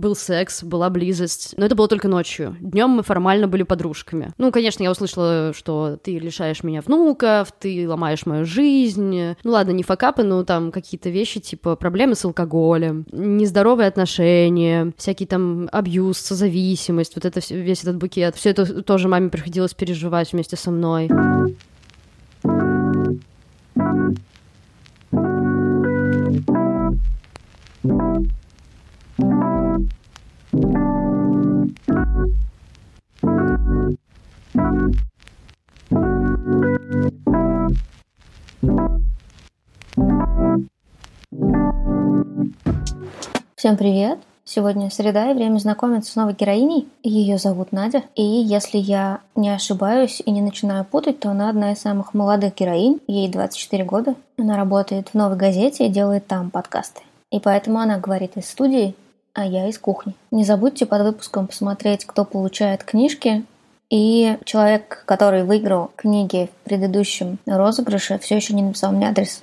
был секс, была близость, но это было только ночью. Днем мы формально были подружками. Ну, конечно, я услышала, что ты лишаешь меня внуков, ты ломаешь мою жизнь. Ну ладно, не факапы, но там какие-то вещи, типа проблемы с алкоголем, нездоровые отношения, всякий там абьюз, созависимость, вот это весь этот букет. Все это тоже маме приходилось переживать вместе со мной. Всем привет! Сегодня среда и время знакомиться с новой героиней. Ее зовут Надя. И если я не ошибаюсь и не начинаю путать, то она одна из самых молодых героинь. Ей 24 года. Она работает в новой газете и делает там подкасты. И поэтому она говорит из студии, а я из кухни. Не забудьте под выпуском посмотреть, кто получает книжки. И человек, который выиграл книги в предыдущем розыгрыше, все еще не написал мне адрес.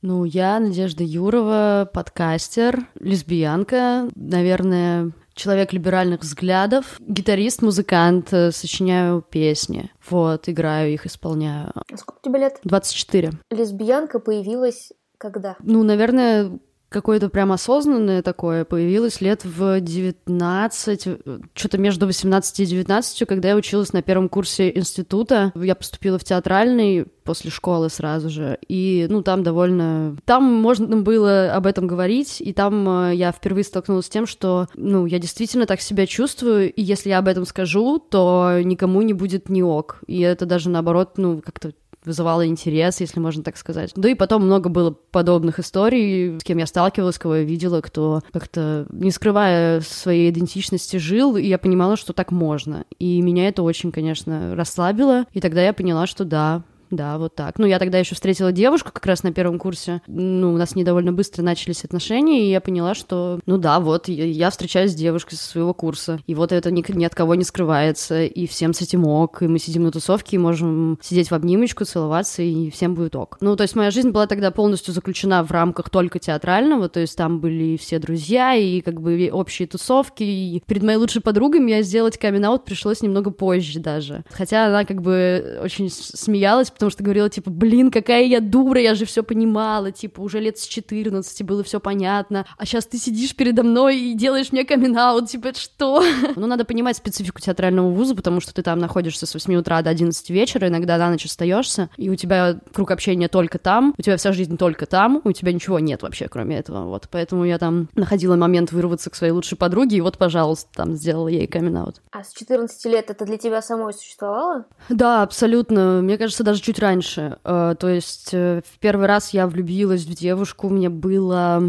Ну, я Надежда Юрова, подкастер, лесбиянка, наверное, человек либеральных взглядов, гитарист, музыкант, э, сочиняю песни. Вот, играю их, исполняю. Сколько тебе лет? 24. Лесбиянка появилась когда? Ну, наверное, какое-то прям осознанное такое появилось лет в 19, что-то между 18 и 19, когда я училась на первом курсе института. Я поступила в театральный после школы сразу же. И, ну, там довольно... Там можно было об этом говорить, и там э, я впервые столкнулась с тем, что, ну, я действительно так себя чувствую, и если я об этом скажу, то никому не будет ни ок. И это даже, наоборот, ну, как-то вызывало интерес, если можно так сказать. Да и потом много было подобных историй, с кем я сталкивалась, кого я видела, кто как-то, не скрывая своей идентичности, жил, и я понимала, что так можно. И меня это очень, конечно, расслабило, и тогда я поняла, что да, да, вот так. Ну, я тогда еще встретила девушку как раз на первом курсе. Ну, у нас не довольно быстро начались отношения, и я поняла, что, ну да, вот, я встречаюсь с девушкой со своего курса, и вот это ни, ни от кого не скрывается, и всем с этим ок, и мы сидим на тусовке, и можем сидеть в обнимочку, целоваться, и всем будет ок. Ну, то есть моя жизнь была тогда полностью заключена в рамках только театрального, то есть там были все друзья, и как бы общие тусовки, и перед моей лучшей подругой мне сделать камин пришлось немного позже даже. Хотя она как бы очень смеялась, потому что говорила, типа, блин, какая я дура, я же все понимала, типа, уже лет с 14 было все понятно, а сейчас ты сидишь передо мной и делаешь мне камин типа, что? Ну, надо понимать специфику театрального вуза, потому что ты там находишься с 8 утра до 11 вечера, иногда на ночь остаешься, и у тебя круг общения только там, у тебя вся жизнь только там, у тебя ничего нет вообще, кроме этого, вот, поэтому я там находила момент вырваться к своей лучшей подруге, и вот, пожалуйста, там сделала ей камин -аут. А с 14 лет это для тебя самой существовало? Да, абсолютно, мне кажется, даже чуть раньше. Э, то есть э, в первый раз я влюбилась в девушку, мне было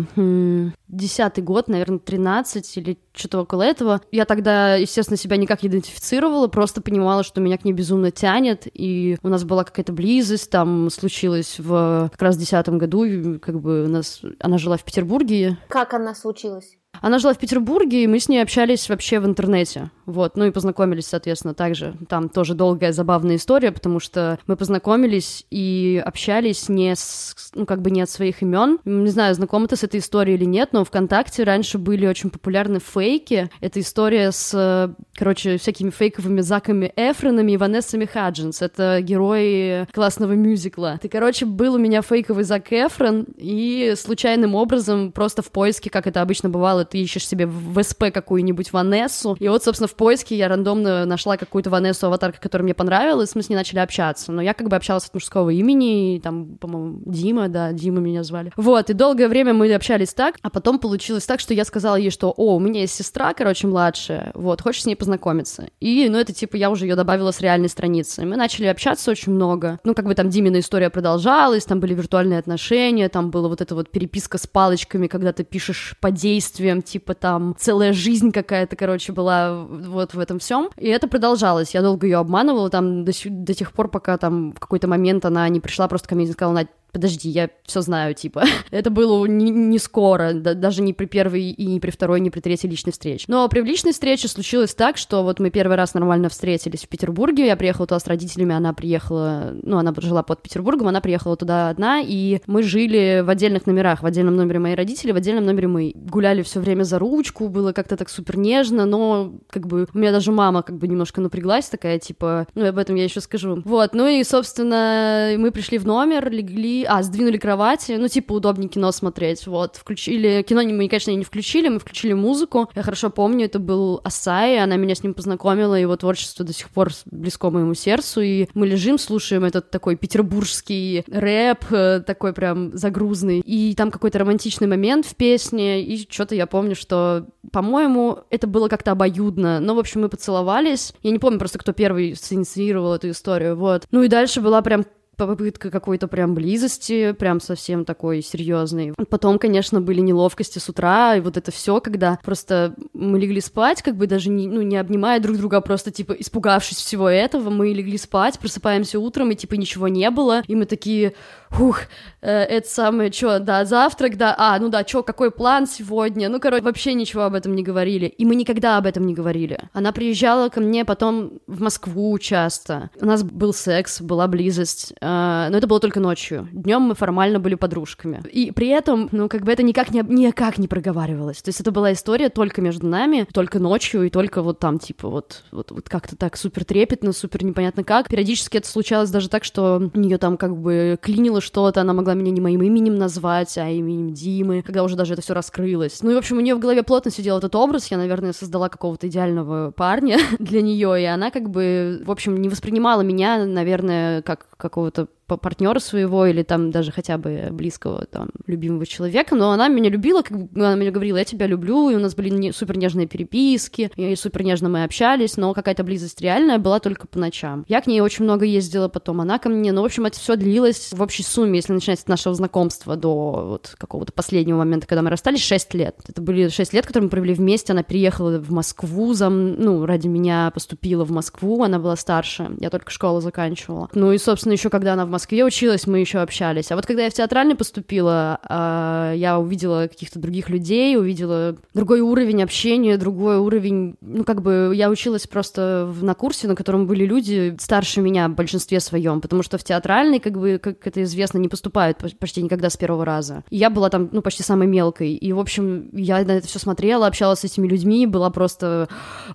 десятый год, наверное, 13 или что-то около этого. Я тогда, естественно, себя никак не идентифицировала, просто понимала, что меня к ней безумно тянет, и у нас была какая-то близость, там случилось в как раз десятом году, как бы у нас... Она жила в Петербурге. Как она случилась? Она жила в Петербурге, и мы с ней общались вообще в интернете. Вот, ну и познакомились, соответственно, также. Там тоже долгая забавная история, потому что мы познакомились и общались не с, ну, как бы не от своих имен. Не знаю, знакома ты с этой историей или нет, но ВКонтакте раньше были очень популярны фейки. Это история с, короче, всякими фейковыми Заками Эфронами и Ванессами Хаджинс. Это герои классного мюзикла. И, короче, был у меня фейковый Зак Эфрон, и случайным образом, просто в поиске, как это обычно бывало, ты ищешь себе в СП какую-нибудь Ванессу, и вот, собственно, в поиске я рандомно нашла какую-то Ванессу аватарку, которая мне понравилась, мы с ней начали общаться. Но я как бы общалась от мужского имени, и там, по-моему, Дима, да, Дима меня звали. Вот, и долгое время мы общались так, а потом получилось так, что я сказала ей, что, о, у меня есть сестра, короче, младшая, вот, хочешь с ней познакомиться? И, ну, это типа я уже ее добавила с реальной страницы. Мы начали общаться очень много. Ну, как бы там Димина история продолжалась, там были виртуальные отношения, там была вот эта вот переписка с палочками, когда ты пишешь по действиям, типа там целая жизнь какая-то, короче, была вот в этом всем. И это продолжалось. Я долго ее обманывала там до, до тех пор, пока там в какой-то момент она не пришла просто ко мне и сказала, Надь, подожди, я все знаю, типа. это было не, не скоро, да, даже не при первой и не при второй, не при третьей личной встрече. Но при личной встрече случилось так, что вот мы первый раз нормально встретились в Петербурге, я приехала туда с родителями, она приехала, ну, она жила под Петербургом, она приехала туда одна, и мы жили в отдельных номерах, в отдельном номере мои родители, в отдельном номере мы. Гуляли все время за ручку, было как-то так супер нежно, но как бы у меня даже мама как бы немножко напряглась, такая, типа, ну, об этом я еще скажу. Вот, ну и, собственно, мы пришли в номер, легли, а, сдвинули кровати, ну, типа, удобнее кино смотреть, вот, включили, кино мы, конечно, не включили, мы включили музыку, я хорошо помню, это был Асай, она меня с ним познакомила, его творчество до сих пор близко моему сердцу, и мы лежим, слушаем этот такой петербургский рэп, э, такой прям загрузный, и там какой-то романтичный момент в песне, и что-то я помню, что, по-моему, это было как-то обоюдно, но, в общем, мы поцеловались, я не помню просто, кто первый синициировал эту историю, вот. Ну и дальше была прям попытка какой-то прям близости, прям совсем такой серьезный. Потом, конечно, были неловкости с утра, и вот это все, когда просто мы легли спать, как бы даже не, ну, не обнимая друг друга, а просто, типа, испугавшись всего этого, мы легли спать, просыпаемся утром, и, типа, ничего не было, и мы такие, ух, э, это самое, что, да, завтрак, да, а, ну да, что, какой план сегодня, ну, короче, вообще ничего об этом не говорили, и мы никогда об этом не говорили. Она приезжала ко мне потом в Москву часто, у нас был секс, была близость, но это было только ночью, днем мы формально были подружками, и при этом, ну, как бы это никак не, никак не проговаривалось, то есть это была история только между нами, только ночью, и только вот там, типа, вот, вот, вот как-то так супер трепетно, супер непонятно как, периодически это случалось даже так, что у нее там как бы клинило что-то, она могла меня не моим именем назвать, а именем Димы, когда уже даже это все раскрылось. Ну и, в общем, у нее в голове плотно сидел этот образ, я, наверное, создала какого-то идеального парня для нее, и она как бы, в общем, не воспринимала меня, наверное, как какого-то The. Партнера своего или там даже хотя бы близкого там любимого человека, но она меня любила, как она мне говорила, я тебя люблю, и у нас были не, супер нежные переписки, и супер нежно мы общались, но какая-то близость реальная была только по ночам. Я к ней очень много ездила потом, она ко мне, ну, в общем, это все длилось в общей сумме, если начинать с нашего знакомства до вот какого-то последнего момента, когда мы расстались, 6 лет. Это были 6 лет, которые мы провели вместе, она переехала в Москву, за, ну, ради меня поступила в Москву, она была старше, я только школу заканчивала. Ну и, собственно, еще когда она в Москве училась, мы еще общались. А вот когда я в театральный поступила, а, я увидела каких-то других людей, увидела другой уровень общения, другой уровень... Ну, как бы я училась просто на курсе, на котором были люди старше меня в большинстве своем, потому что в театральный, как бы, как это известно, не поступают почти никогда с первого раза. И я была там, ну, почти самой мелкой. И, в общем, я на это все смотрела, общалась с этими людьми, была просто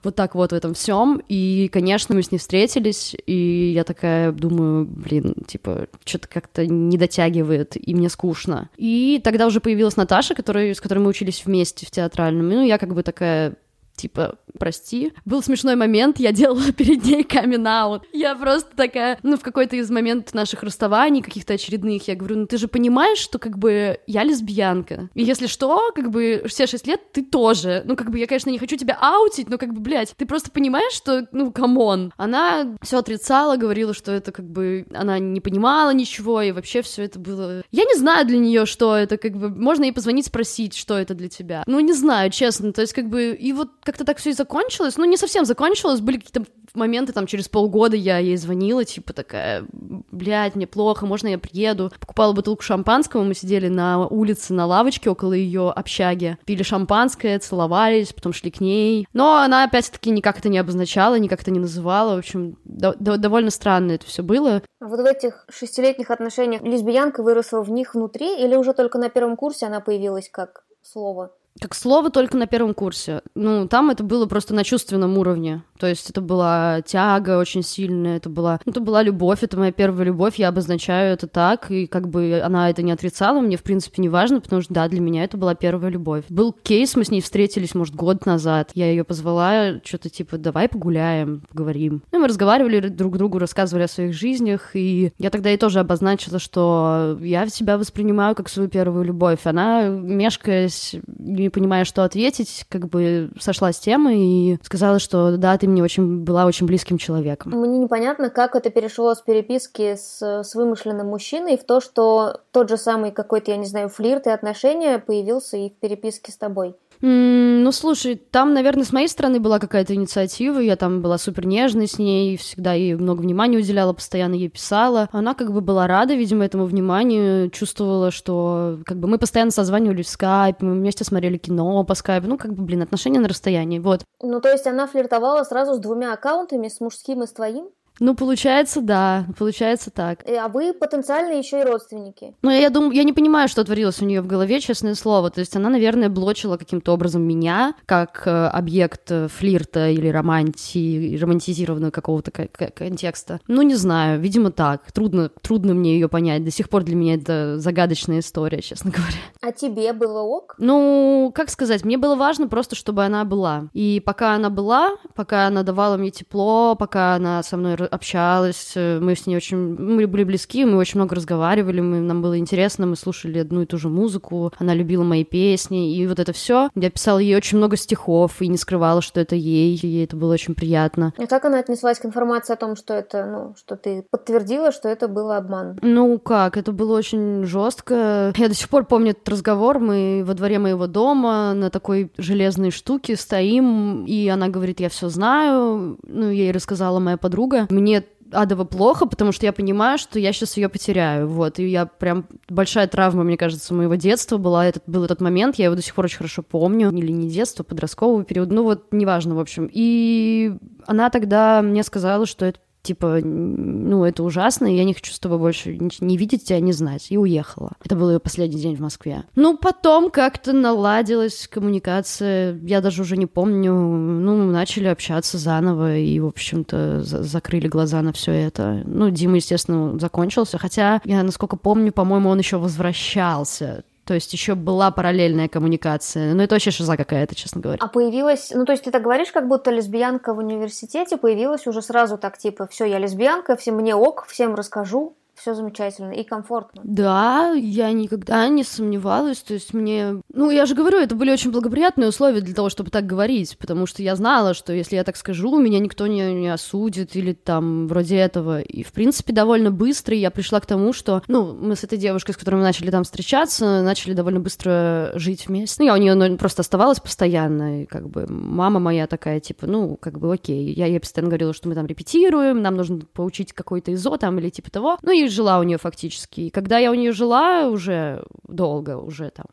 вот так вот в этом всем. И, конечно, мы с ней встретились, и я такая думаю, блин, типа, что-то как-то не дотягивает, и мне скучно. И тогда уже появилась Наташа, которая, с которой мы учились вместе в театральном. Ну, я как бы такая типа, прости. Был смешной момент, я делала перед ней каминг-аут. Я просто такая, ну, в какой-то из моментов наших расставаний, каких-то очередных, я говорю, ну, ты же понимаешь, что, как бы, я лесбиянка. И если что, как бы, все шесть лет ты тоже. Ну, как бы, я, конечно, не хочу тебя out ить, но, как бы, блядь, ты просто понимаешь, что, ну, come on. Она все отрицала, говорила, что это, как бы, она не понимала ничего, и вообще все это было... Я не знаю для нее, что это, как бы, можно ей позвонить, спросить, что это для тебя. Ну, не знаю, честно, то есть, как бы, и вот как-то так все и закончилось. Ну, не совсем закончилось, были какие-то моменты, там, через полгода я ей звонила, типа, такая, блядь, мне плохо, можно я приеду? Покупала бутылку шампанского, мы сидели на улице, на лавочке около ее общаги, пили шампанское, целовались, потом шли к ней. Но она, опять-таки, никак это не обозначала, никак это не называла, в общем, до- до- довольно странно это все было. А вот в этих шестилетних отношениях лесбиянка выросла в них внутри, или уже только на первом курсе она появилась как слово? Как слово только на первом курсе. Ну, там это было просто на чувственном уровне. То есть это была тяга очень сильная, это была, ну, это была любовь, это моя первая любовь, я обозначаю это так, и как бы она это не отрицала, мне, в принципе, не важно, потому что, да, для меня это была первая любовь. Был кейс, мы с ней встретились, может, год назад, я ее позвала, что-то типа, давай погуляем, поговорим. Ну, мы разговаривали друг другу, рассказывали о своих жизнях, и я тогда ей тоже обозначила, что я себя воспринимаю как свою первую любовь. Она, мешкаясь, не понимая, что ответить, как бы сошла с темы и сказала, что да, ты мне очень была очень близким человеком. Мне непонятно, как это перешло с переписки с, с вымышленным мужчиной в то, что тот же самый какой-то, я не знаю, флирт и отношения появился и в переписке с тобой. Ну, слушай, там, наверное, с моей стороны была какая-то инициатива, я там была супер нежной с ней, всегда ей много внимания уделяла, постоянно ей писала. Она как бы была рада, видимо, этому вниманию, чувствовала, что как бы мы постоянно созванивались в скайпе, мы вместе смотрели кино по скайпу, ну, как бы, блин, отношения на расстоянии, вот. Ну, то есть она флиртовала сразу с двумя аккаунтами, с мужским и с твоим? Ну, получается, да, получается так. А вы потенциально еще и родственники. Ну, я думаю, я не понимаю, что творилось у нее в голове, честное слово. То есть она, наверное, блочила каким-то образом меня как э, объект э, флирта или романти... романтизированного какого-то контекста. Ну, не знаю, видимо, так. Трудно, трудно мне ее понять. До сих пор для меня это загадочная история, честно говоря. А тебе было ок? Ну, как сказать, мне было важно просто, чтобы она была. И пока она была, пока она давала мне тепло, пока она со мной общалась, э, мы с ней очень, мы были близки, мы очень много разговаривали, мы, нам было интересно, мы слушали одну и ту же музыку, она любила мои песни, и вот это все. Я писала ей очень много стихов и не скрывала, что это ей, и ей это было очень приятно. И как она отнеслась к информации о том, что это, ну, что ты подтвердила, что это был обман? Ну как, это было очень жестко. Я до сих пор помню этот разговор, мы во дворе моего дома на такой железной штуке стоим, и она говорит, я все знаю, ну, ей рассказала моя подруга, мне адово плохо, потому что я понимаю, что я сейчас ее потеряю, вот, и я прям большая травма, мне кажется, моего детства была, этот был этот момент, я его до сих пор очень хорошо помню, или не детство, подростковый период, ну вот, неважно, в общем, и она тогда мне сказала, что это типа, ну, это ужасно, я не хочу с тобой больше не видеть тебя, не знать. И уехала. Это был ее последний день в Москве. Ну, потом как-то наладилась коммуникация, я даже уже не помню, ну, мы начали общаться заново, и, в общем-то, за закрыли глаза на все это. Ну, Дима, естественно, закончился, хотя, я, насколько помню, по-моему, он еще возвращался то есть еще была параллельная коммуникация. Ну, это вообще шиза какая-то, честно говоря. А появилась, ну, то есть ты так говоришь, как будто лесбиянка в университете появилась уже сразу так, типа, все, я лесбиянка, всем мне ок, всем расскажу все замечательно и комфортно. Да, я никогда не сомневалась, то есть мне... Ну, я же говорю, это были очень благоприятные условия для того, чтобы так говорить, потому что я знала, что если я так скажу, меня никто не, не осудит или там вроде этого. И, в принципе, довольно быстро я пришла к тому, что, ну, мы с этой девушкой, с которой мы начали там встречаться, начали довольно быстро жить вместе. Ну, я у нее ну, просто оставалась постоянно, и как бы мама моя такая, типа, ну, как бы окей. Я ей постоянно говорила, что мы там репетируем, нам нужно поучить какой-то изо там или типа того. Ну, и жила у нее фактически. И когда я у нее жила уже долго, уже там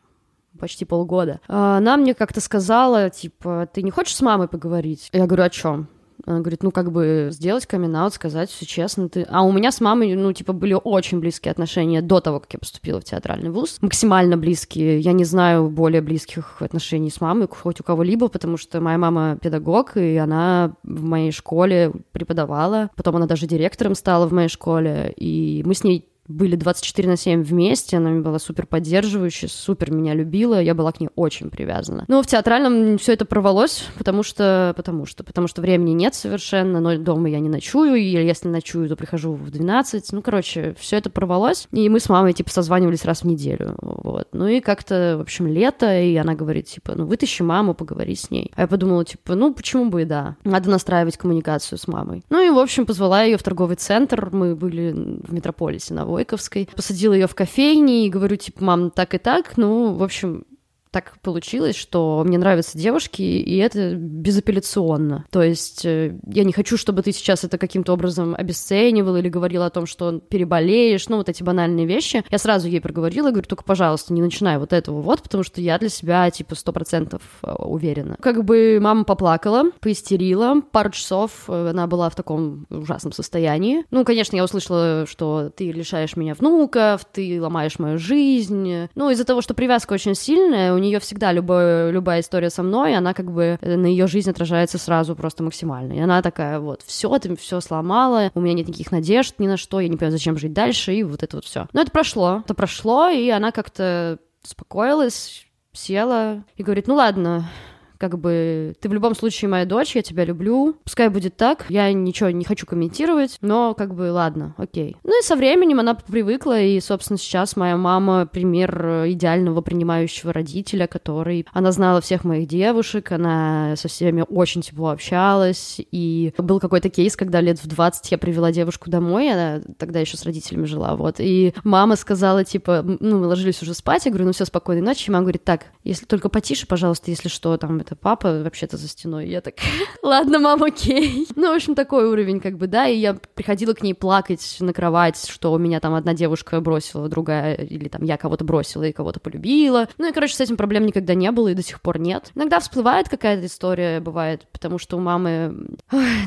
почти полгода, она мне как-то сказала, типа, ты не хочешь с мамой поговорить? Я говорю, о чем? Она говорит, ну, как бы сделать камин сказать все честно. Ты... А у меня с мамой, ну, типа, были очень близкие отношения до того, как я поступила в театральный вуз. Максимально близкие. Я не знаю более близких отношений с мамой, хоть у кого-либо, потому что моя мама педагог, и она в моей школе преподавала. Потом она даже директором стала в моей школе. И мы с ней были 24 на 7 вместе, она была супер поддерживающая, супер меня любила, я была к ней очень привязана. Но в театральном все это порвалось, потому что, потому что, потому что времени нет совершенно, но дома я не ночую, и если ночую, то прихожу в 12, ну, короче, все это порвалось, и мы с мамой, типа, созванивались раз в неделю, вот. Ну и как-то, в общем, лето, и она говорит, типа, ну, вытащи маму, поговори с ней. А я подумала, типа, ну, почему бы и да, надо настраивать коммуникацию с мамой. Ну и, в общем, позвала ее в торговый центр, мы были в метрополисе на Войковской. Посадила ее в кофейне и говорю, типа, мам, так и так. Ну, в общем, так получилось, что мне нравятся девушки, и это безапелляционно. То есть э, я не хочу, чтобы ты сейчас это каким-то образом обесценивал или говорил о том, что переболеешь, ну, вот эти банальные вещи. Я сразу ей проговорила, говорю, только, пожалуйста, не начинай вот этого вот, потому что я для себя, типа, сто процентов э, уверена. Как бы мама поплакала, поистерила, пару часов э, она была в таком ужасном состоянии. Ну, конечно, я услышала, что ты лишаешь меня внуков, ты ломаешь мою жизнь. Ну, из-за того, что привязка очень сильная, у нее всегда любая, любая история со мной, она как бы э, на ее жизнь отражается сразу просто максимально. И она такая, вот, все, ты все сломала, у меня нет никаких надежд ни на что, я не понимаю, зачем жить дальше, и вот это вот все. Но это прошло, это прошло, и она как-то успокоилась, села и говорит, ну ладно, как бы ты в любом случае моя дочь, я тебя люблю, пускай будет так, я ничего не хочу комментировать, но как бы ладно, окей. Ну и со временем она привыкла, и, собственно, сейчас моя мама пример идеального принимающего родителя, который... Она знала всех моих девушек, она со всеми очень тепло общалась, и был какой-то кейс, когда лет в 20 я привела девушку домой, она тогда еще с родителями жила, вот, и мама сказала, типа, ну, мы ложились уже спать, я говорю, ну все, спокойной ночи, и мама говорит, так, если только потише, пожалуйста, если что, там, это папа вообще-то за стеной, я так, ладно, мама, окей. Ну, в общем, такой уровень, как бы, да, и я приходила к ней плакать на кровать, что у меня там одна девушка бросила, другая, или там я кого-то бросила и кого-то полюбила. Ну и, короче, с этим проблем никогда не было и до сих пор нет. Иногда всплывает какая-то история, бывает, потому что у мамы...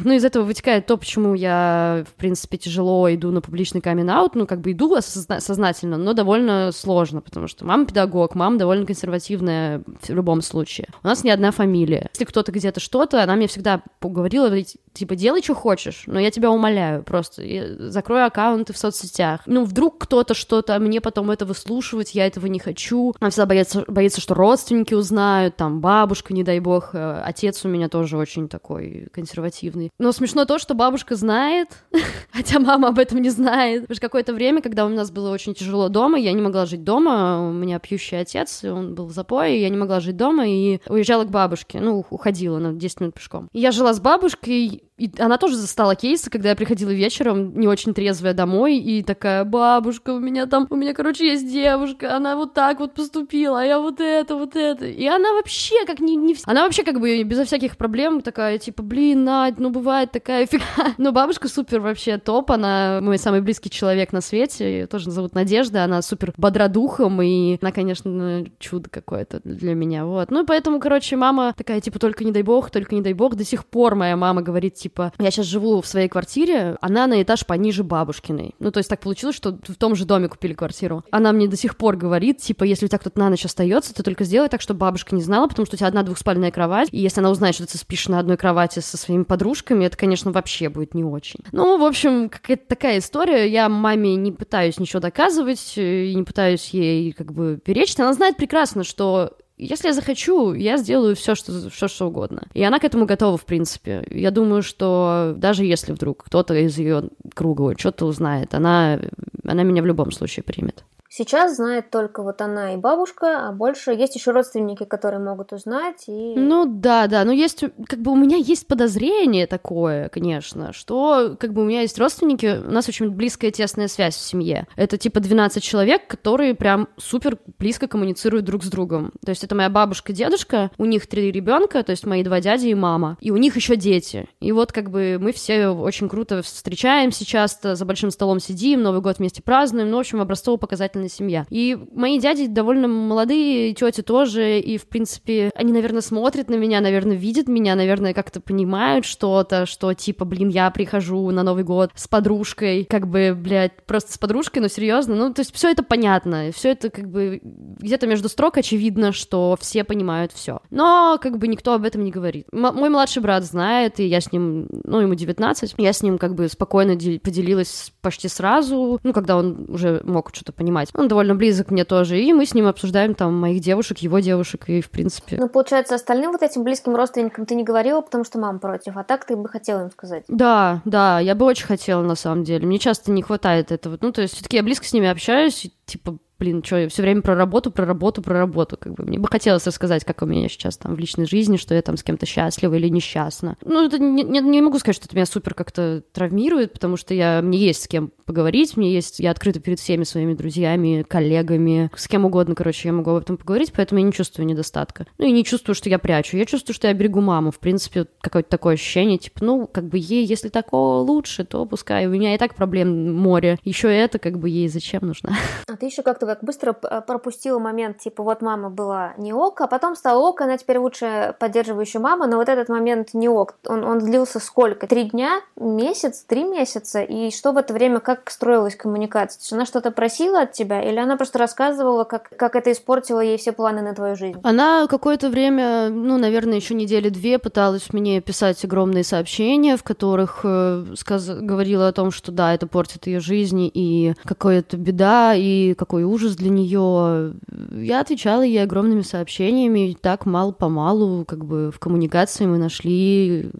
Ну, из этого вытекает то, почему я, в принципе, тяжело иду на публичный камин-аут, ну, как бы иду осозна- сознательно, но довольно сложно, потому что мама педагог, мама довольно консервативная в любом случае. У нас не одна фамилия. Если кто-то где-то что-то, она мне всегда говорила, типа, делай, что хочешь, но я тебя умоляю просто, закрой аккаунты в соцсетях. Ну, вдруг кто-то что-то, мне потом это выслушивать, я этого не хочу. Она всегда боится, боится, что родственники узнают, там, бабушка, не дай бог, э, отец у меня тоже очень такой консервативный. Но смешно то, что бабушка знает, хотя мама об этом не знает. Потому какое-то время, когда у нас было очень тяжело дома, я не могла жить дома, у меня пьющий отец, он был в запое, я не могла жить дома и уезжала к бабушке, ну, уходила на 10 минут пешком. Я жила с бабушкой, и она тоже застала кейсы, когда я приходила вечером, не очень трезвая домой, и такая, бабушка, у меня там, у меня, короче, есть девушка, она вот так вот поступила, а я вот это, вот это. И она вообще как не... не... Она вообще как бы безо всяких проблем такая, типа, блин, Надь, ну бывает такая фига. Но бабушка супер вообще топ, она мой самый близкий человек на свете, ее тоже зовут Надежда, она супер бодра духом, и она, конечно, чудо какое-то для меня, вот. Ну, и поэтому, короче, мама такая, типа, только не дай бог, только не дай бог, до сих пор моя мама говорит, типа, типа, я сейчас живу в своей квартире, она на этаж пониже бабушкиной. Ну, то есть так получилось, что в том же доме купили квартиру. Она мне до сих пор говорит, типа, если у тебя кто-то на ночь остается, ты только сделай так, чтобы бабушка не знала, потому что у тебя одна двухспальная кровать, и если она узнает, что ты спишь на одной кровати со своими подружками, это, конечно, вообще будет не очень. Ну, в общем, какая-то такая история. Я маме не пытаюсь ничего доказывать, и не пытаюсь ей как бы перечить. Она знает прекрасно, что если я захочу, я сделаю все, что, все, что угодно. И она к этому готова, в принципе. Я думаю, что даже если вдруг кто-то из ее круга что-то узнает, она, она меня в любом случае примет. Сейчас знает только вот она и бабушка, а больше есть еще родственники, которые могут узнать. И... Ну да, да, но есть, как бы у меня есть подозрение такое, конечно, что как бы у меня есть родственники, у нас очень близкая тесная связь в семье. Это типа 12 человек, которые прям супер близко коммуницируют друг с другом. То есть это моя бабушка, дедушка, у них три ребенка, то есть мои два дяди и мама, и у них еще дети. И вот как бы мы все очень круто встречаемся часто, за большим столом сидим, Новый год вместе празднуем, ну, в общем, образцово-показательный замечательная семья. И мои дяди довольно молодые, тети тоже, и, в принципе, они, наверное, смотрят на меня, наверное, видят меня, наверное, как-то понимают что-то, что, типа, блин, я прихожу на Новый год с подружкой, как бы, блядь, просто с подружкой, но серьезно, ну, то есть все это понятно, все это, как бы, где-то между строк очевидно, что все понимают все. Но, как бы, никто об этом не говорит. М- мой младший брат знает, и я с ним, ну, ему 19, я с ним, как бы, спокойно поделилась почти сразу, ну, когда он уже мог что-то понимать. Он довольно близок мне тоже, и мы с ним обсуждаем там моих девушек, его девушек, и в принципе... Ну, получается, остальным вот этим близким родственникам ты не говорила, потому что мама против, а так ты бы хотела им сказать? Да, да, я бы очень хотела, на самом деле. Мне часто не хватает этого. Ну, то есть все таки я близко с ними общаюсь, типа, блин, что, я все время про работу, про работу, про работу, как бы. Мне бы хотелось рассказать, как у меня сейчас там в личной жизни, что я там с кем-то счастлива или несчастна. Ну, это не, не, не могу сказать, что это меня супер как-то травмирует, потому что я, мне есть с кем поговорить, мне есть, я открыта перед всеми своими друзьями, коллегами, с кем угодно, короче, я могу об этом поговорить, поэтому я не чувствую недостатка. Ну, и не чувствую, что я прячу. Я чувствую, что я берегу маму. В принципе, какое-то такое ощущение, типа, ну, как бы ей, если такого лучше, то пускай. У меня и так проблем море. Еще это, как бы, ей зачем нужно? А ты еще как-то как быстро э, пропустила момент, типа, вот мама была не ок, а потом стала ок, она теперь лучше поддерживающая мама, но вот этот момент не ок, он, он длился сколько? Три дня? Месяц? Три месяца? И что в это время, как строилась коммуникация? То есть она что-то просила от тебя, или она просто рассказывала, как, как это испортило ей все планы на твою жизнь? Она какое-то время, ну, наверное, еще недели две пыталась мне писать огромные сообщения, в которых э, сказ... говорила о том, что да, это портит ее жизнь, и какая-то беда, и какой ужас, ужас для нее. Я отвечала ей огромными сообщениями, и так мало-помалу, как бы в коммуникации мы нашли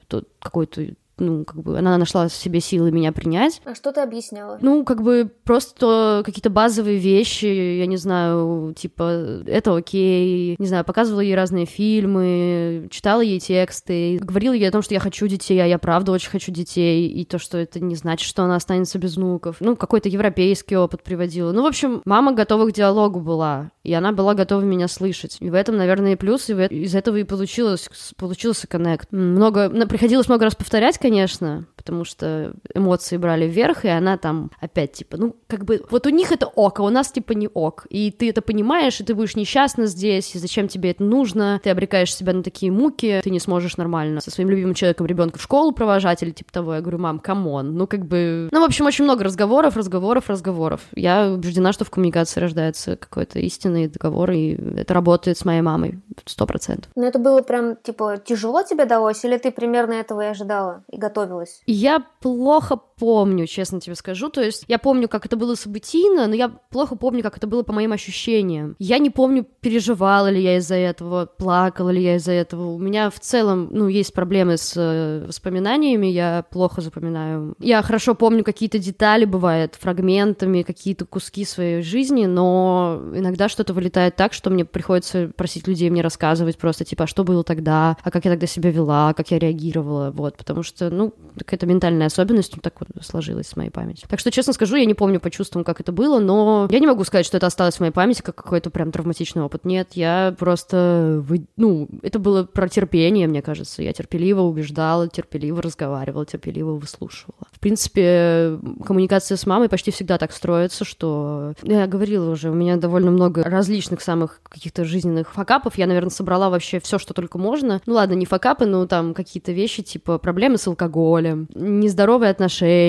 какой-то ну, как бы она нашла в себе силы меня принять. А что ты объясняла? Ну, как бы просто какие-то базовые вещи, я не знаю, типа, это окей, не знаю, показывала ей разные фильмы, читала ей тексты, говорила ей о том, что я хочу детей, а я правда очень хочу детей, и то, что это не значит, что она останется без внуков. Ну, какой-то европейский опыт приводила. Ну, в общем, мама готова к диалогу была, и она была готова меня слышать. И в этом, наверное, и плюс, и из этого и получилось, получился connect. Много, приходилось много раз повторять, конечно, потому что эмоции брали вверх, и она там опять типа, ну, как бы, вот у них это ок, а у нас типа не ок. И ты это понимаешь, и ты будешь несчастна здесь, и зачем тебе это нужно, ты обрекаешь себя на такие муки, ты не сможешь нормально со своим любимым человеком ребенка в школу провожать или типа того. Я говорю, мам, come on, ну, как бы... Ну, в общем, очень много разговоров, разговоров, разговоров. Я убеждена, что в коммуникации рождается какой-то истинный договор, и это работает с моей мамой, сто процентов. Но это было прям, типа, тяжело тебе далось, или ты примерно этого и ожидала готовилась? Я плохо помню, честно тебе скажу. То есть я помню, как это было событийно, но я плохо помню, как это было по моим ощущениям. Я не помню, переживала ли я из-за этого, плакала ли я из-за этого. У меня в целом, ну, есть проблемы с э, воспоминаниями, я плохо запоминаю. Я хорошо помню какие-то детали, бывает, фрагментами, какие-то куски своей жизни, но иногда что-то вылетает так, что мне приходится просить людей мне рассказывать просто, типа, а что было тогда, а как я тогда себя вела, как я реагировала, вот, потому что, ну, какая-то ментальная особенность так вот сложилось с моей памятью. Так что, честно скажу, я не помню по чувствам, как это было, но я не могу сказать, что это осталось в моей памяти как какой-то прям травматичный опыт. Нет, я просто... Ну, это было про терпение, мне кажется. Я терпеливо убеждала, терпеливо разговаривала, терпеливо выслушивала. В принципе, коммуникация с мамой почти всегда так строится, что... Я говорила уже, у меня довольно много различных самых каких-то жизненных факапов. Я, наверное, собрала вообще все, что только можно. Ну ладно, не факапы, но там какие-то вещи, типа проблемы с алкоголем, нездоровые отношения,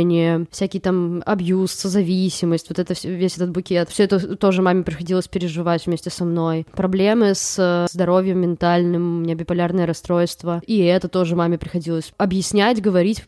всякий там абьюз, созависимость, вот это весь этот букет. Все это тоже маме приходилось переживать вместе со мной. Проблемы с э, здоровьем ментальным, у меня биполярное расстройство. И это тоже маме приходилось объяснять, говорить,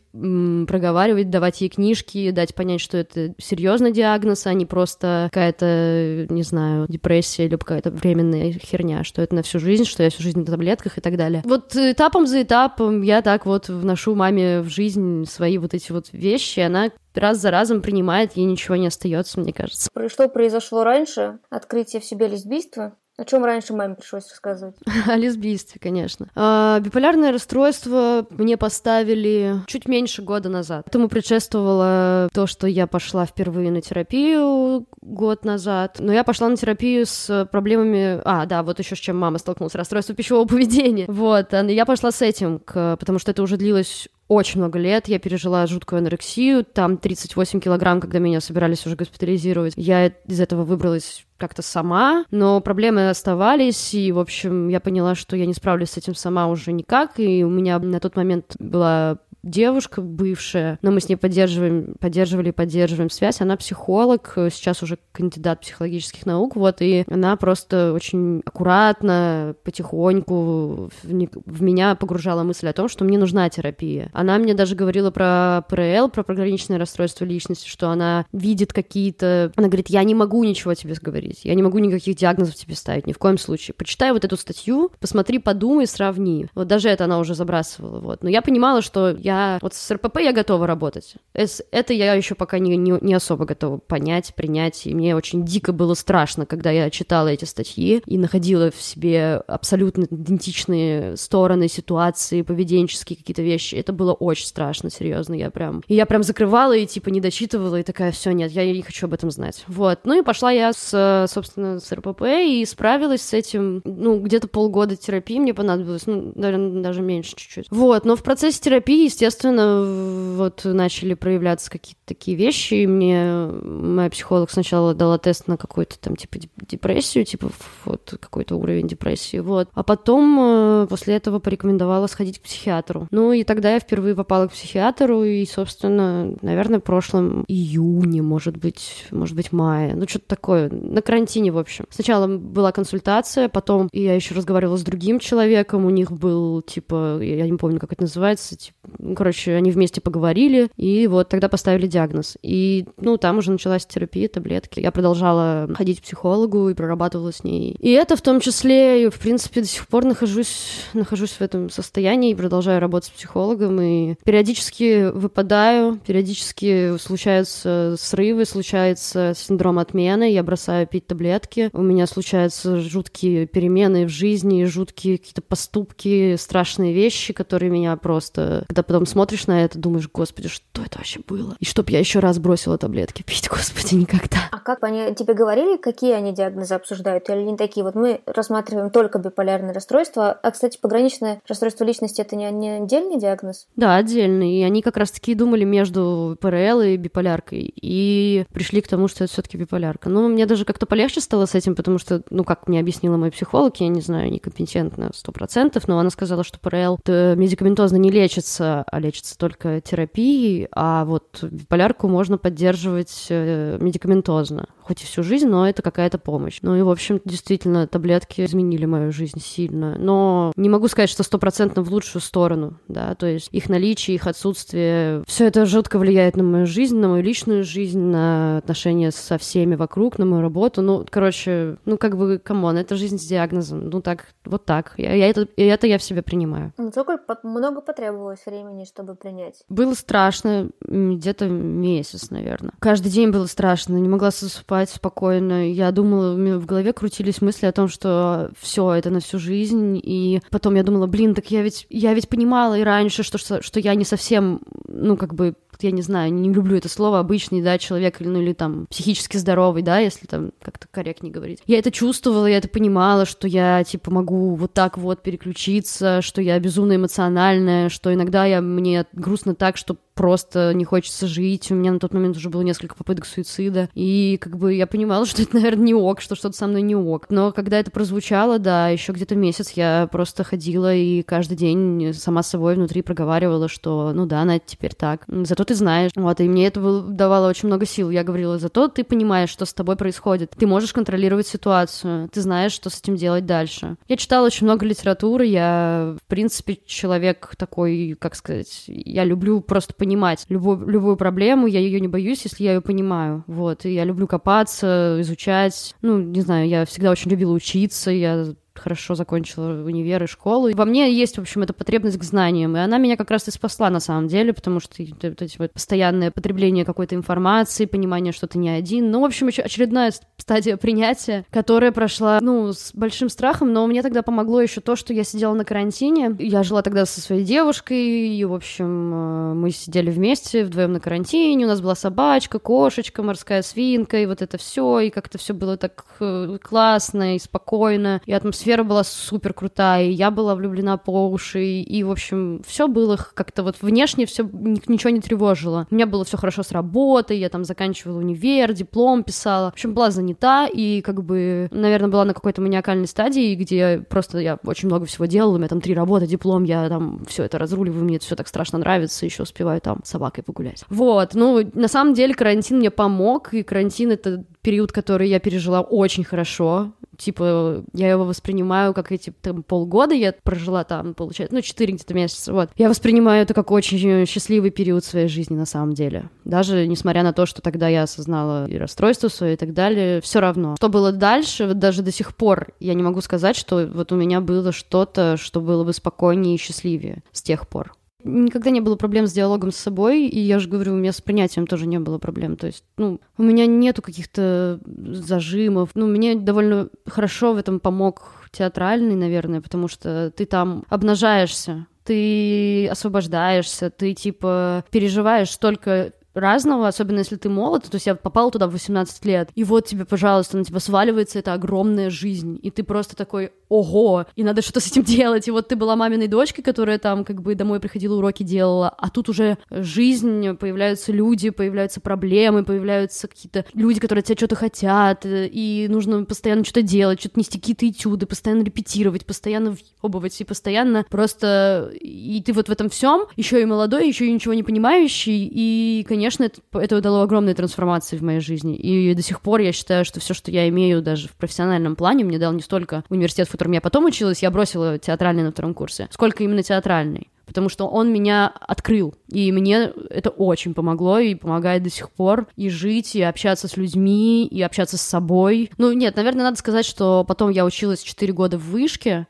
проговаривать, давать ей книжки, дать понять, что это серьезный диагноз, а не просто какая-то, не знаю, депрессия или какая-то временная херня, что это на всю жизнь, что я всю жизнь на таблетках и так далее. Вот этапом за этапом я так вот вношу маме в жизнь свои вот эти вот вещи, она раз за разом принимает, ей ничего не остается, мне кажется. Что произошло раньше? Открытие в себе лесбийства? О чем раньше маме пришлось рассказывать? О лесбийстве, конечно. А, биполярное расстройство мне поставили чуть меньше года назад. Этому предшествовало то, что я пошла впервые на терапию год назад. Но я пошла на терапию с проблемами... А, да, вот еще с чем мама столкнулась. Расстройство пищевого поведения. Вот. Я пошла с этим, к... потому что это уже длилось очень много лет. Я пережила жуткую анорексию, там 38 килограмм, когда меня собирались уже госпитализировать. Я из этого выбралась как-то сама, но проблемы оставались, и, в общем, я поняла, что я не справлюсь с этим сама уже никак, и у меня на тот момент была девушка бывшая, но мы с ней поддерживаем, поддерживали и поддерживаем связь. Она психолог, сейчас уже кандидат психологических наук, вот, и она просто очень аккуратно, потихоньку в, в меня погружала мысль о том, что мне нужна терапия. Она мне даже говорила про ПРЛ, про пограничное расстройство личности, что она видит какие-то... Она говорит, я не могу ничего тебе говорить, я не могу никаких диагнозов тебе ставить, ни в коем случае. Почитай вот эту статью, посмотри, подумай, сравни. Вот даже это она уже забрасывала, вот. Но я понимала, что я я... Вот с РПП я готова работать. Это я еще пока не, не, не особо готова понять, принять. И мне очень дико было страшно, когда я читала эти статьи и находила в себе абсолютно идентичные стороны ситуации, поведенческие какие-то вещи. Это было очень страшно, серьезно. Я прям... И я прям закрывала и типа не дочитывала, и такая, все, нет, я не хочу об этом знать. Вот. Ну и пошла я с, собственно, с РПП и справилась с этим. Ну, где-то полгода терапии мне понадобилось, ну, наверное, даже меньше чуть-чуть. Вот. Но в процессе терапии, естественно, естественно, вот начали проявляться какие-то такие вещи, и мне моя психолог сначала дала тест на какую-то там, типа, депрессию, типа, вот какой-то уровень депрессии, вот. А потом э, после этого порекомендовала сходить к психиатру. Ну, и тогда я впервые попала к психиатру, и, собственно, наверное, в прошлом июне, может быть, может быть, мае, ну, что-то такое, на карантине, в общем. Сначала была консультация, потом я еще разговаривала с другим человеком, у них был, типа, я не помню, как это называется, типа, короче, они вместе поговорили, и вот тогда поставили диагноз. И, ну, там уже началась терапия, таблетки. Я продолжала ходить к психологу и прорабатывала с ней. И это в том числе, в принципе, до сих пор нахожусь, нахожусь в этом состоянии и продолжаю работать с психологом. И периодически выпадаю, периодически случаются срывы, случается синдром отмены, я бросаю пить таблетки. У меня случаются жуткие перемены в жизни, жуткие какие-то поступки, страшные вещи, которые меня просто... Когда потом смотришь на это, думаешь, господи, что это вообще было? И чтоб я еще раз бросила таблетки пить, господи, никогда. А как они тебе говорили, какие они диагнозы обсуждают? Или не такие? Вот мы рассматриваем только биполярное расстройство. А, кстати, пограничное расстройство личности это не, не отдельный диагноз? Да, отдельный. И они как раз-таки думали между ПРЛ и биполяркой. И пришли к тому, что это все-таки биполярка. Ну, мне даже как-то полегче стало с этим, потому что, ну, как мне объяснила мой психолог, я не знаю, некомпетентна сто процентов, но она сказала, что ПРЛ медикаментозно не лечится, а лечится только терапией, а вот биполярку можно поддерживать э, медикаментозно, хоть и всю жизнь, но это какая-то помощь. Ну и, в общем, действительно, таблетки изменили мою жизнь сильно. Но не могу сказать, что стопроцентно в лучшую сторону, да, то есть их наличие, их отсутствие, все это жутко влияет на мою жизнь, на мою личную жизнь, на отношения со всеми вокруг, на мою работу. Ну, короче, ну как бы, come on, это жизнь с диагнозом. Ну так, вот так. Я, я это, это я в себе принимаю. Ну, сколько много потребовалось времени, чтобы принять? Было страшно, где-то месяц, наверное. Каждый день было страшно, не могла засыпать спокойно. Я думала, у меня в голове крутились мысли о том, что все это на всю жизнь. И потом я думала, блин, так я ведь, я ведь понимала и раньше, что, что, что я не совсем, ну, как бы я не знаю, не люблю это слово, обычный, да, человек, ну или там психически здоровый, да, если там как-то корректнее говорить. Я это чувствовала, я это понимала, что я, типа, могу вот так вот переключиться, что я безумно эмоциональная, что иногда я, мне грустно так, что просто не хочется жить. У меня на тот момент уже было несколько попыток суицида. И как бы я понимала, что это, наверное, не ок, что что-то со мной не ок. Но когда это прозвучало, да, еще где-то месяц я просто ходила и каждый день сама собой внутри проговаривала, что ну да, она теперь так. Зато ты знаешь. Вот, и мне это давало очень много сил. Я говорила, зато ты понимаешь, что с тобой происходит. Ты можешь контролировать ситуацию. Ты знаешь, что с этим делать дальше. Я читала очень много литературы. Я, в принципе, человек такой, как сказать, я люблю просто понимать любую, любую проблему, я ее не боюсь, если я ее понимаю. Вот, и я люблю копаться, изучать. Ну, не знаю, я всегда очень любила учиться, я хорошо закончила универ и школу. И во мне есть, в общем, эта потребность к знаниям, и она меня как раз и спасла на самом деле, потому что эти вот постоянное потребление какой-то информации, понимание, что ты не один. Ну, в общем, еще очередная стадия принятия, которая прошла, ну, с большим страхом, но мне тогда помогло еще то, что я сидела на карантине. Я жила тогда со своей девушкой, и, в общем, э, мы сидели вместе вдвоем на карантине, у нас была собачка, кошечка, морская свинка, и вот это все, и как-то все было так э, классно и спокойно, и атмосфера атмосфера была супер крутая, я была влюблена по уши, и, в общем, все было как-то вот внешне все ничего не тревожило. У меня было все хорошо с работой, я там заканчивала универ, диплом писала. В общем, была занята, и как бы, наверное, была на какой-то маниакальной стадии, где просто я очень много всего делала, у меня там три работы, диплом, я там все это разруливаю, мне это все так страшно нравится, еще успеваю там с собакой погулять. Вот, ну, на самом деле карантин мне помог, и карантин — это период, который я пережила очень хорошо. Типа, я его воспринимаю как эти там, полгода я прожила там, получается, ну, четыре где-то месяца, вот. Я воспринимаю это как очень счастливый период своей жизни на самом деле. Даже несмотря на то, что тогда я осознала и расстройство свое и так далее, все равно. Что было дальше, вот даже до сих пор я не могу сказать, что вот у меня было что-то, что было бы спокойнее и счастливее с тех пор никогда не было проблем с диалогом с собой, и я же говорю, у меня с принятием тоже не было проблем. То есть, ну, у меня нету каких-то зажимов. Ну, мне довольно хорошо в этом помог театральный, наверное, потому что ты там обнажаешься, ты освобождаешься, ты типа переживаешь столько разного, особенно если ты молод, то есть я попала туда в 18 лет, и вот тебе, пожалуйста, на тебя сваливается эта огромная жизнь, и ты просто такой, ого, и надо что-то с этим делать, и вот ты была маминой дочкой, которая там как бы домой приходила, уроки делала, а тут уже жизнь, появляются люди, появляются проблемы, появляются какие-то люди, которые от тебя что-то хотят, и нужно постоянно что-то делать, что-то нести какие-то этюды, постоянно репетировать, постоянно въебывать, и постоянно просто, и ты вот в этом всем еще и молодой, еще и ничего не понимающий, и, конечно, конечно, это, это дало огромные трансформации в моей жизни. И до сих пор я считаю, что все, что я имею даже в профессиональном плане, мне дал не столько университет, в котором я потом училась, я бросила театральный на втором курсе, сколько именно театральный потому что он меня открыл, и мне это очень помогло и помогает до сих пор и жить, и общаться с людьми, и общаться с собой. Ну, нет, наверное, надо сказать, что потом я училась 4 года в вышке,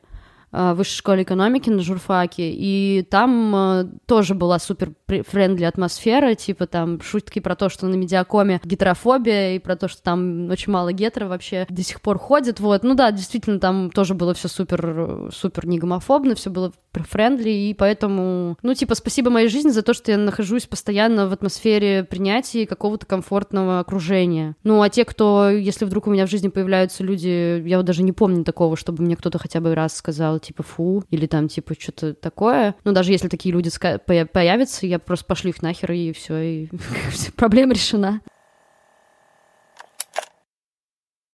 в высшей школе экономики на журфаке, и там э, тоже была супер friendly атмосфера, типа там шутки про то, что на медиакоме гетерофобия, и про то, что там очень мало гетеро вообще до сих пор ходит, вот. Ну да, действительно, там тоже было все супер, супер не гомофобно, все было friendly, и поэтому, ну, типа, спасибо моей жизни за то, что я нахожусь постоянно в атмосфере принятия какого-то комфортного окружения. Ну, а те, кто, если вдруг у меня в жизни появляются люди, я вот даже не помню такого, чтобы мне кто-то хотя бы раз сказал, типа, фу, или там, типа, что-то такое. Ну, даже если такие люди появятся, я просто пошлю их нахер, и все, и проблема решена.